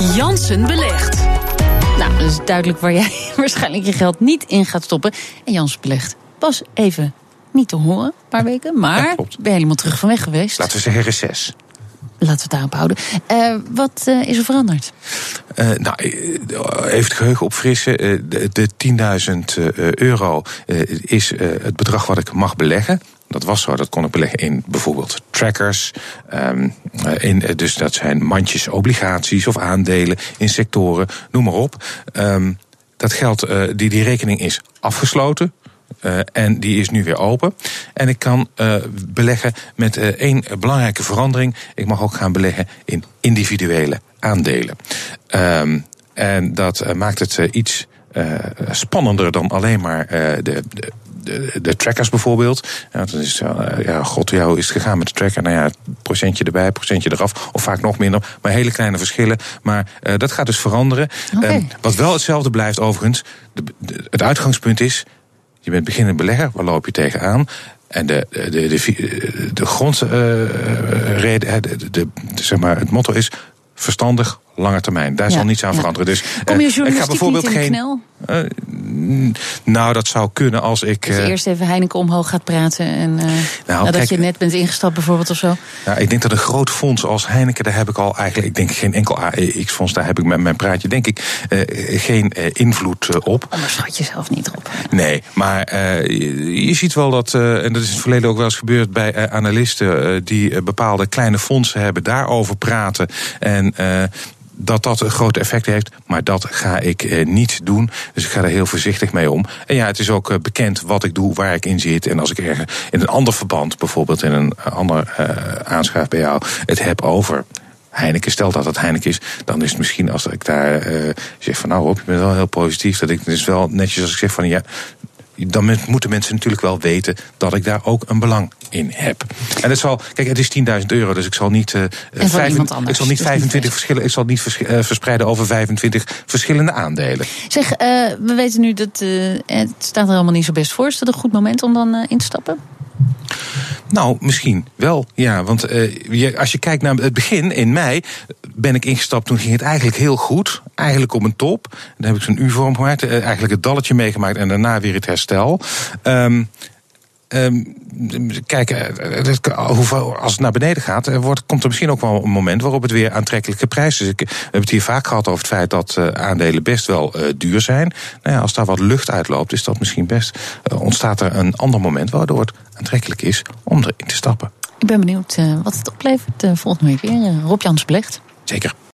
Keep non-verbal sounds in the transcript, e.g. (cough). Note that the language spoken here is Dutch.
Jansen belegt. Nou, dat is duidelijk waar jij (laughs) waarschijnlijk je geld niet in gaat stoppen. En Jansen belegt pas even niet te horen, een paar weken. Maar Ja, ben je helemaal terug van weg geweest. Laten we zeggen reces. Laten we het daarop houden. Eh, wat eh, is er veranderd? Eh, nou, even het geheugen opfrissen. Eh, de de 10.000 eh, euro eh, is eh, het bedrag wat ik mag beleggen. Dat was zo, dat kon ik beleggen in bijvoorbeeld trackers. ehm, eh, in, eh, dus dat zijn mandjes obligaties of aandelen in sectoren, noem maar op. Ehm, dat geld, eh, die, die rekening is afgesloten. En die is nu weer open. En ik kan beleggen met één belangrijke verandering. Ik mag ook gaan beleggen in individuele aandelen. Ehm, en dat maakt het iets spannender dan alleen maar de de, de trackers bijvoorbeeld. Ja, dan is, eh, ja, god, hoe is het gegaan met de tracker? Nou ja, procentje erbij, procentje eraf. Of vaak nog minder. Maar hele kleine verschillen. Maar eh, dat gaat dus veranderen. Ehm, wat wel hetzelfde blijft overigens. De, de- het uitgangspunt is. Je bent beginnend belegger, waar loop je tegenaan? En de, de, de, de, de grondreden, de, de, de, zeg maar, het motto is verstandig, lange termijn. Daar Ja, zal niets aan ja. veranderen. Dus, Kom je eh, de knel? eh, mm, nou, dat zou kunnen als ik. Je eh, eerst even Heineken omhoog gaat praten. En, nadat kijk, je net bent ingestapt bijvoorbeeld of zo. Nou, ik denk dat een groot fonds als Heineken, daar heb ik al eigenlijk, ik denk geen enkel AX-fonds, daar heb ik met mijn praatje, denk ik, eh, geen invloed op. Onderschat jezelf niet erop. Nee, maar je, je ziet wel dat, en dat is in het verleden ook wel eens gebeurd bij analisten die bepaalde kleine fondsen hebben, daarover praten. En dat dat een groot effect heeft, maar dat ga ik eh, niet doen. Dus ik ga er heel voorzichtig mee om. En ja, het is ook eh, bekend wat ik doe, waar ik in zit. En als ik ergens in een ander verband, bijvoorbeeld in een ander eh bij jou, het heb over. Heineken, stel dat het Heineken is, dan is het misschien als ik daar eh, zeg van nou Rob, je bent wel heel positief. Dat ik dus wel netjes als ik zeg van ja, dan moeten mensen natuurlijk wel weten dat ik daar ook een belang in heb. En het zal, kijk, het is 10.000 euro, dus ik zal niet, eh, vijf- ik zal niet dus niet 25 verschillen, ik zal niet vers- eh, verspreiden over 25 verschillende aandelen. Zeg, eh, we weten nu dat het staat er allemaal niet zo best voor. Is dat een goed moment om dan in te stappen? Nou, misschien wel, ja. Want je, als je kijkt naar het begin, in mei, ben ik ingestapt. Toen ging het eigenlijk heel goed. Eigenlijk op een top. Dan heb ik zo'n U-vorm gemaakt. eigenlijk het dalletje meegemaakt en daarna weer het herstel. Ehm Ehm, kijk, eh, het- hoeveel- als het naar beneden gaat, eh, wordt, komt er misschien ook wel een moment waarop het weer aantrekkelijk geprijsd is. We hebben het hier vaak gehad over het feit dat eh, aandelen best wel eh, duur zijn. Nou ja, als daar wat lucht uitloopt, is dat misschien best. eh, ontstaat er een ander moment waardoor het aantrekkelijk is om erin te stappen. Ik ben benieuwd eh, wat het oplevert. eh volgende week weer. Eh, Rob Jans Blecht. Zeker.